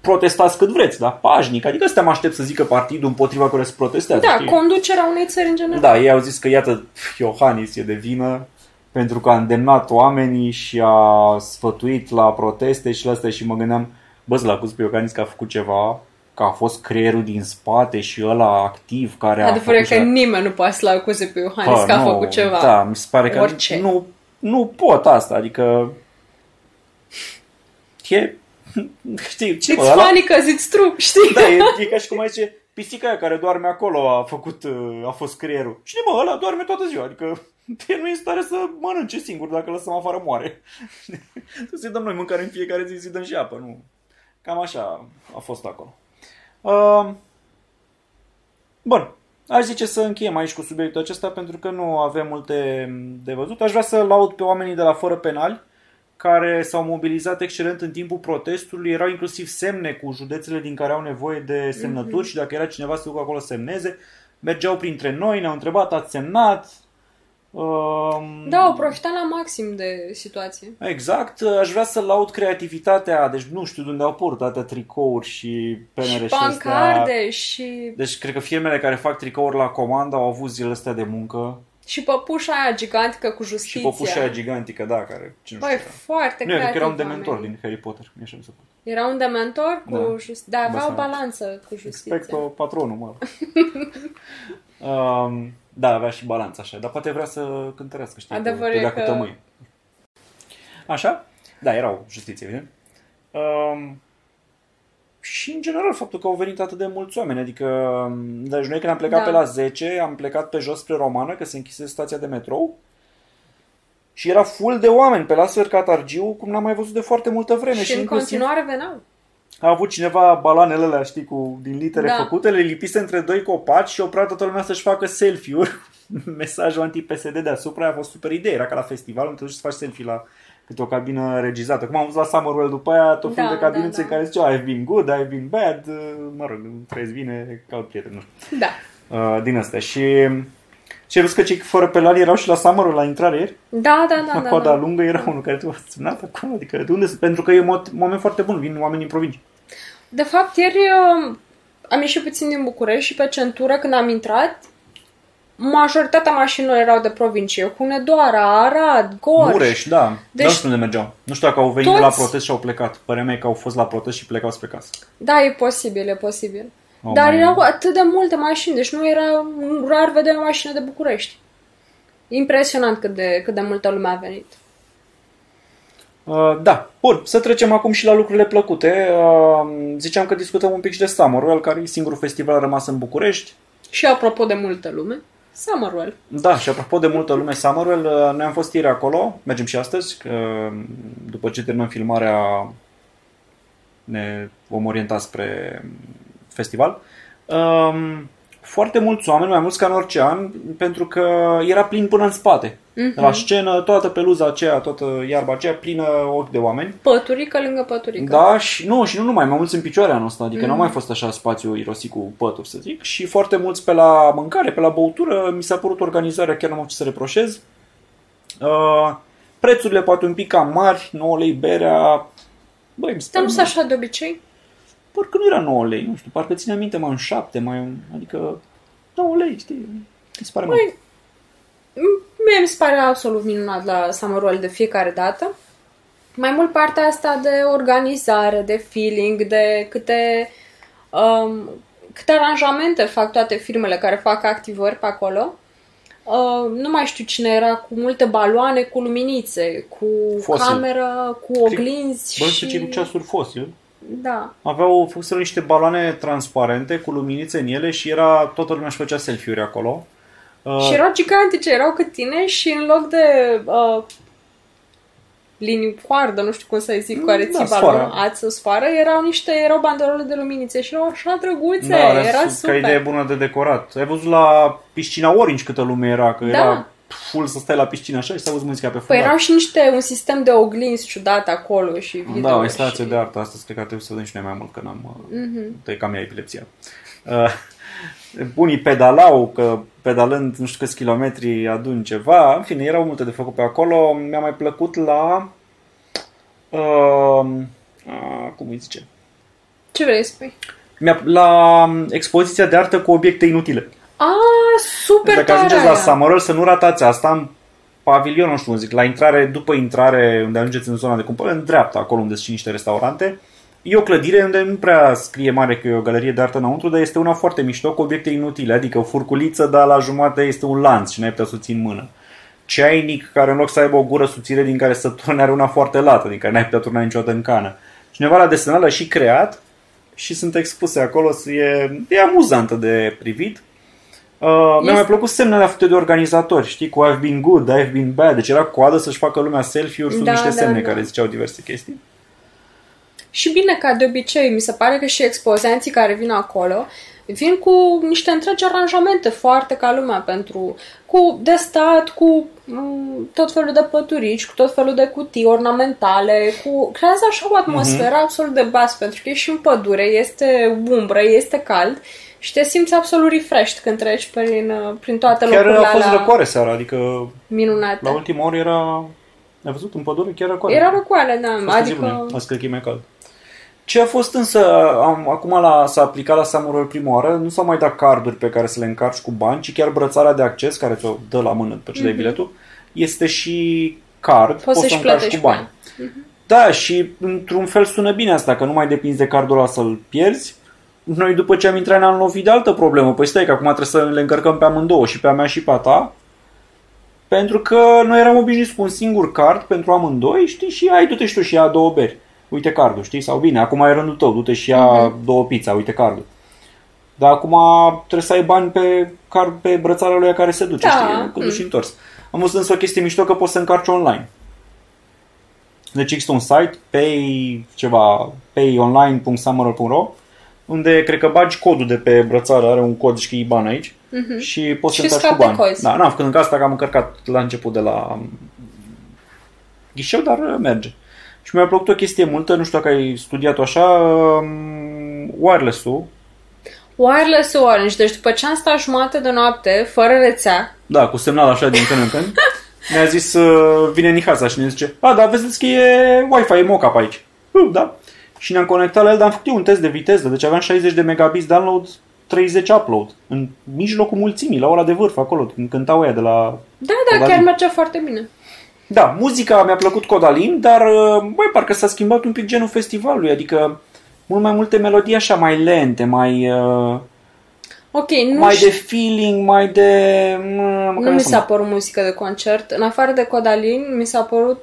protestați cât vreți, dar pașnic, adică ăsta mă aștept să zică partidul împotriva care se protestează. Da, știi? conducerea unei țări în general. Da, ei au zis că iată, Iohannis e de vină, pentru că a îndemnat oamenii și a sfătuit la proteste și la astea și mă gândeam, bă, să-l acuz pe Iohannis că a făcut ceva, că a fost creierul din spate și ăla activ care a Adevărul e făcut că și a- nimeni nu poate să-l acuze pe Iohannis Bă, că a nu, făcut ceva. Da, mi se pare că Orice. nu, nu pot asta, adică e, *laughs* știi, ce It's mă, ăla- funny because it's true, știi? da, e, e ca și cum ai zice, pisica aia care doarme acolo a făcut, uh, a fost creierul. Știi mă, ăla doarme toată ziua, adică *laughs* el nu e în stare să mănânce singur, dacă lăsăm afară moare. Să *laughs* să-i dăm noi mâncare în fiecare zi, să-i dăm și apă, nu? Cam așa a fost acolo. Uh, bun, aș zice să încheiem aici cu subiectul acesta pentru că nu avem multe de văzut. Aș vrea să laud pe oamenii de la Fără Penali care s-au mobilizat excelent în timpul protestului. Erau inclusiv semne cu județele din care au nevoie de semnături și dacă era cineva să ducă acolo să semneze, mergeau printre noi, ne-au întrebat, ați semnat? Um, Da, au profitat la maxim de situație. Exact, aș vrea să laud creativitatea, deci nu știu de unde au apărut atâtea tricouri și penere și și astea. pancarde și, Deci cred că firmele care fac tricouri la comandă au avut zilele astea de muncă și păpușa aia gigantică cu și justiția. păpușa aia gigantică, da, care cine nu Băi, știu. foarte Nu, eu cred că era un creativ dementor oamenii. din Harry Potter, mi așa mi se pare. Era un dementor cu Da. justiție. Da, avea o Bă, balanță cu justiția. Expecto patronul, mă. um, *laughs* da, avea și balanță așa, dar poate vrea să cântărească, știi, Adevărul că, e că... că- tămâi. Așa? Da, erau justiție, evident. Um, și în general faptul că au venit atât de mulți oameni, adică deci noi când am plecat Da. pe la 10, am plecat pe jos spre Romană, că se închise stația de metrou și era full de oameni pe la Sfârcatargiu, cum n-am mai văzut de foarte multă vreme. și în inclusiv- continuare veneau. A avut cineva balanele alea, știi, cu, din litere Da. făcute, le lipise între doi copaci și oprea toată lumea să-și facă selfie-uri. *laughs* Mesajul anti-PSD deasupra a fost super idee. Era ca la festival, unde te duci să faci selfie la câte o cabină regizată. Cum am văzut la Summerwell după aia, tot felul Da, de cabinuțe da, da. în care ziceau I've been good, I've been bad, uh, mă rog, trăiesc bine, caut prieteni, nu știu. Da. Uh, din astea. Și ce ai văzut că cei fără pelari erau și la Summerwell la intrare ieri? Da, da, da, la da, coada da. lungă era unul care te-a sunat acolo. Adică de unde? Pentru că e un mo- moment foarte bun, vin oameni din provincie. De fapt, ieri uh, am ieșit puțin din București și pe centură, când am intrat, majoritatea mașinilor erau de provincie. Hunedoara, Arad, Gorj. Mureș, da. Deci, Deci- nu știu unde mergeau. Nu știu dacă au venit Toți- la protest și au plecat. Părerea mea e că au fost la protest și plecau spre casă. Da, e posibil, e posibil. Au Dar mai- erau atât de multe mașini, deci nu era rar vedea o mașină de București. Impresionant cât de, cât de multă lume a venit. Uh, da. Bun, să trecem acum și la lucrurile plăcute. Uh, ziceam că discutăm un pic și de Summerwell, care e singurul festival rămas în București. Și apropo de multă lume, Summerwell. Da, și apropo de multă lume Summerwell, uh, noi am fost ieri acolo, mergem și astăzi, că după ce terminăm filmarea ne vom orienta spre festival. Um, foarte mulți oameni, mai mulți ca în orice an, pentru că era plin până în spate. Mhm. La scenă, toată peluza aceea, toată iarba aceea, plină ochi de oameni. Păturică lângă păturică. Da, și nu, și nu numai, mai mulți în picioare anul ăsta, adică mm. nu a mai fost așa spațiu irosit cu pături, să zic, și foarte mulți pe la mâncare, pe la băutură, mi s-a părut organizarea, chiar nu am ce să reproșez. Uh, prețurile poate un pic cam mari, 9 lei berea, băi, mi se Dar pare nu sunt așa de obicei? Parcă nu era 9 lei, nu știu, parcă ține minte mai în 7, mai, adică 9 lei, știi, mi se pare mult. Băi, Mie mi se pare absolut minunat la Summerwell de fiecare dată. Mai mult partea asta de organizare, de feeling, de câte, um, câte aranjamente fac toate firmele care fac activări pe acolo. Uh, nu mai știu cine era, cu multe baloane, cu luminițe, cu Fossil. cameră, cu oglinzi Bă, și... și... cei cu ceasuri fosil. Da. Aveau fuseră niște baloane transparente cu luminițe în ele și era toată lumea își făcea selfie-uri acolo. Uh, Și erau gigantice, erau cât tine și în loc de uh, linii coardă, nu știu cum să zic, cu care Da, ții sfoară. balon, ață, sfoară, erau niște, erau banderole de luminițe și erau așa drăguțe, da, era, era su- super. Ca idee bună de decorat. Ai văzut la piscina Orange câtă lume era, că Da. era full să stai la piscină așa și să auzi muzica pe Păi fundal. erau și niște, un sistem de oglinzi ciudat acolo și video. Da, o instalație și... de artă. Astăzi cred că ar trebui să vedem și noi mai mult, că n-am... Mhm. Mm-hmm. cam ea epilepsia. Uh, *laughs* unii pedalau, că pedalând nu știu câți kilometri adun ceva. În fine, erau multe de făcut pe acolo. Mi-a mai plăcut la... Uh, uh, cum îi zice? Ce vrei să spui? Mi-a, la expoziția de artă cu obiecte inutile. A, super Dacă tare ajungeți la aia. Summerall, să nu ratați asta. Am pavilion, nu știu cum zic, la intrare, după intrare, unde ajungeți în zona de cumpărare, în dreapta, acolo unde sunt niște restaurante. E o clădire unde nu prea scrie mare că e o galerie de artă înăuntru, dar este una foarte mișto cu obiecte inutile, adică o furculiță, dar la jumătate este un lanț și n-ai putea să o ții în mână. Ceainic care în loc să aibă o gură subțire din care să *laughs* turne are una foarte lată, din care n-ai putea turna niciodată în cană. Cineva l-a desenat, l-a și creat și sunt expuse acolo, e, e amuzantă de privit. Uh, mi-a mai plăcut semnele făcute de organizatori, știi, cu I've been good, I've been bad, deci era coadă să-și facă lumea selfie-uri, sunt Da, niște da, semne da. care ziceau diverse chestii. Și bine, ca de obicei, mi se pare că și expozanții care vin acolo vin cu niște întregi aranjamente foarte ca lumea pentru cu de stat, cu mm, tot felul de păturici, cu tot felul de cutii ornamentale, cu creează așa o atmosferă absolut de bas, pentru că e și în pădure, este umbră, este cald și te simți absolut refreshed când treci prin, uh, prin toate Chiar locurile a fost alea răcoare seara, adică minunate. la ultima oră era... Ai văzut în pădure chiar răcoare. Era răcoare, da, Fost zi adică... bună. Azi cred că e mai cald. Ce a fost însă, am, acum la, s-a aplicat la Samurai prima oară, nu s-au mai dat carduri pe care să le încarci cu bani, ci chiar brățara de acces, care ți-o dă la mână după ce dai biletul, este și card, Mhm. Poți să să-și încarci plătești cu bani. Da, și într-un fel sună bine asta, că nu mai depinzi de cardul ăla să-l pierzi. Noi după ce am intrat ne-am lovit de altă problemă. Păi stai că acum trebuie să le încărcăm pe amândouă, și pe a mea și pe a ta. Pentru că noi eram obișnuiți cu un singur card pentru amândoi, știi, și ai du-te și tu și ia două beri. Uite cardul, știi? Sau bine, acum e rândul tău, du-te și ia două pizza, uite cardul. Dar acum trebuie să ai bani pe, card, pe brățara lui care se duce, Da. știi? Când duci întors. Am văzut însă o chestie mișto că poți să încarci online. Deci există un site, pay, ceva, payonline.summer.ro unde cred că bagi codul de pe brățară, are un cod și IBAN aici Mhm. și poți Și să încarci cu scape bani. cozi. Da, n-am făcut încă asta, că am încărcat la început de la um, ghișeu, dar uh, merge. Și mi-a plăcut o chestie multă, nu știu dacă ai studiat-o așa, um, wireless-ul, Wireless Orange, deci după ce am stat jumate de noapte, fără rețea, da, cu semnal așa din când în când, *laughs* ne-a zis, uh, vine Nihața și ne zice, a, dar vedeți că e Wi-Fi, e mock aici. Uh, da. Și ne-am conectat la el, dar am făcut eu un test de viteză, deci aveam 60 de megabits download, 30 upload, în mijlocul mulțimii, la ora de vârf, acolo, când cântau ăia de la da, da, Codalin. chiar mergea foarte bine. Da, muzica mi-a plăcut Codalin, dar, uh, băi, parcă s-a schimbat un pic genul festivalului, adică mult mai multe melodii așa, mai lente, mai, uh, Ok, nu, mai ș- de feeling, mai de... mm, nu mi s-a părut muzică de concert. În afară de Codalin, mi s-a părut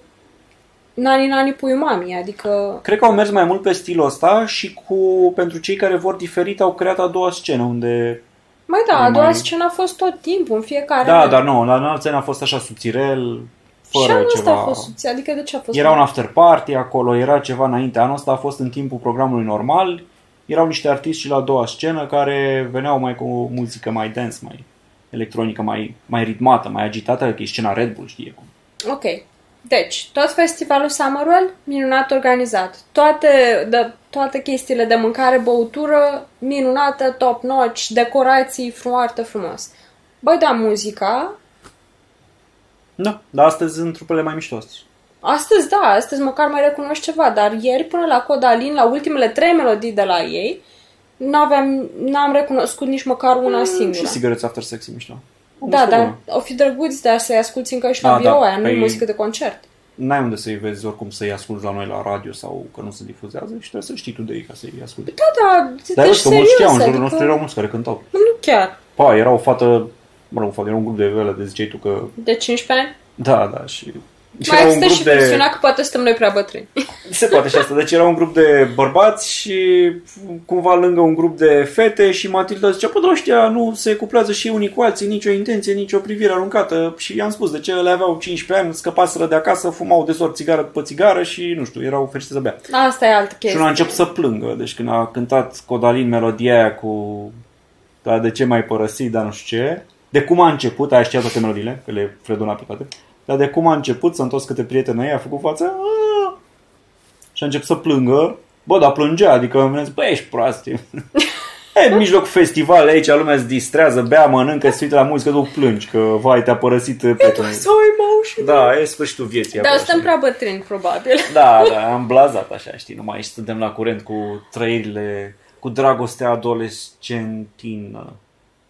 Nani Nani Puiu Mami, adică... Cred că au mers mai mult pe stilul ăsta și cu, pentru cei care vor diferit au creat a doua scenă, unde... Mai da, E a doua mai- scenă a fost tot timpul, în fiecare Da, an. dar nu, la înalt scenă a fost așa subțirel, Și fără anul ăsta ceva... a fost subțire, adică de ce a fost? Era un after party acolo, era ceva înainte. Anul ăsta a fost în timpul programului normal. Erau niște artiști și la a doua scenă care veneau mai cu muzică mai dance, mai electronică, mai, mai ritmată, mai agitată, că e scena Red Bull, știe cum. Ok. Deci, tot festivalul Summerwell, minunat organizat. Toate, de, toate chestiile de mâncare, băutură, minunată, top notch, decorații foarte frumos. Băi, da, muzica, Da, dar astăzi sunt trupele mai mișto astăzi. astăzi da, astăzi măcar mai recunoști ceva, dar ieri până la Codalin, la ultimele trei melodii de la ei, n-aveam, n-am recunoscut nici măcar una Și singură. Cigarettes After Sex e mișto. O Da, muzică dar bună. o fi drăguț, dar să-i asculti încă și la Ah, da. birou aia, nu Păi- muzică de concert. N-ai unde să-i vezi oricum să-i asculti la noi la radio sau că nu se difuzează și trebuie să știi tu de ei ca să-i asculti. Da, da, Dar deci eu că mulți știau, în serios, jurul nostru adică... erau mulți care cântau. Nu chiar. Pa, era o fată, mă rog, o fată, era un grup de vele, de ziceai tu că... De 15 ani? Da, da, și... și Mai era un există grup și de... versiunea că poate suntem noi prea bătrâni. Se poate și asta. Deci era un grup de bărbați și cumva lângă un grup de fete și Matilda zicea, bă, dar ăștia nu se cuplează și unii cu alții, nicio intenție, nicio privire aruncată. Și i-am spus de ce le aveau 15 ani, scăpaseră de acasă, fumau de sort țigară după țigară și, nu știu, erau fericiți să bea. Asta e altă Și chestie. unul a început să plângă. Deci când a cântat Codalin melodia aia cu da, de ce mai părăsit, dar nu știu ce. De cum a început, aia știa toate melodiile, că le fredona pe toate. Dar de cum a început, să întors câte prieteni ei, a făcut față "Aaa!" și a început să plângă. Bă, dar plângea, adică mi-a zis, bă, ești prost. *laughs* e în mijloc festival aici, lumea se distrează, bea, mănâncă, se uită la muzică, tu plângi, că vai, te-a părăsit prietenul. So emotional. Da, e sfârșitul vieții. Dar acolo, suntem știi? prea bătrâni, probabil. *laughs* Da, da, am blazat așa, știi, nu mai suntem la curent cu trăirile, cu dragostea adolescentină.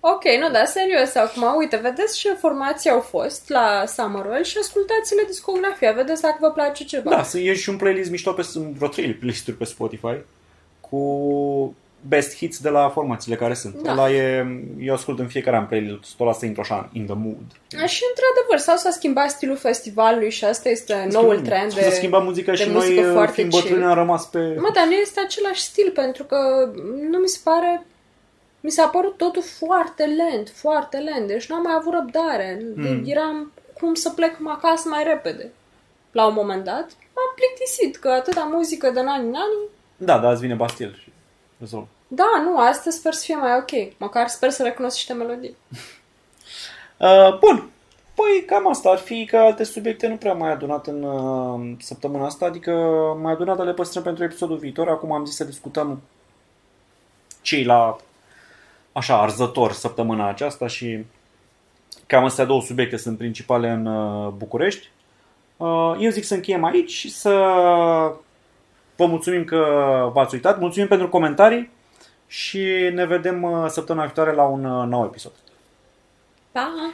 Ok, nu, dar serios, acum, uite, vedeți ce formații au fost la Summerwell și ascultați-le discografia, vedeți dacă vă place ceva. Da, sunt- e și un playlist mișto pe sunt vreo trei playlisturi pe Spotify cu best hits de la formațiile care sunt. Da. Ăla e, eu ascult în fiecare an playlist-ul ăla să intru așa in the mood. Și într-adevăr, sau s-a schimbat stilul festivalului și asta este noul Schimb- trend de... S-a schimbat muzica de și muzică noi, foarte fiind chill. bătrâni, am rămas pe... Mă, dar nu este același stil, pentru că nu mi se pare... Mi s-a părut totul foarte lent, foarte lent, deci n-am mai avut răbdare. Mm. Eram cum să plec acasă mai repede. La un moment dat m-am plictisit că atâta muzică de nani nani Da, da, azi vine Bastil și rezolv. Da, nu, astăzi sper să fie mai ok. Măcar sper să recunosc niște melodii. *laughs* Uh, bun. Păi cam asta ar fi că alte subiecte nu prea mai adunat în uh, săptămâna asta, adică mai adunat dar le păstrăm pentru episodul viitor. Acum am zis să discutăm cei la așa arzător săptămâna aceasta și cam astea două subiecte sunt principale în uh, București. Uh, eu zic să încheiem aici și să vă mulțumim că v-ați uitat, mulțumim pentru comentarii și ne vedem uh, săptămâna viitoare la un uh, nou episod. Pa!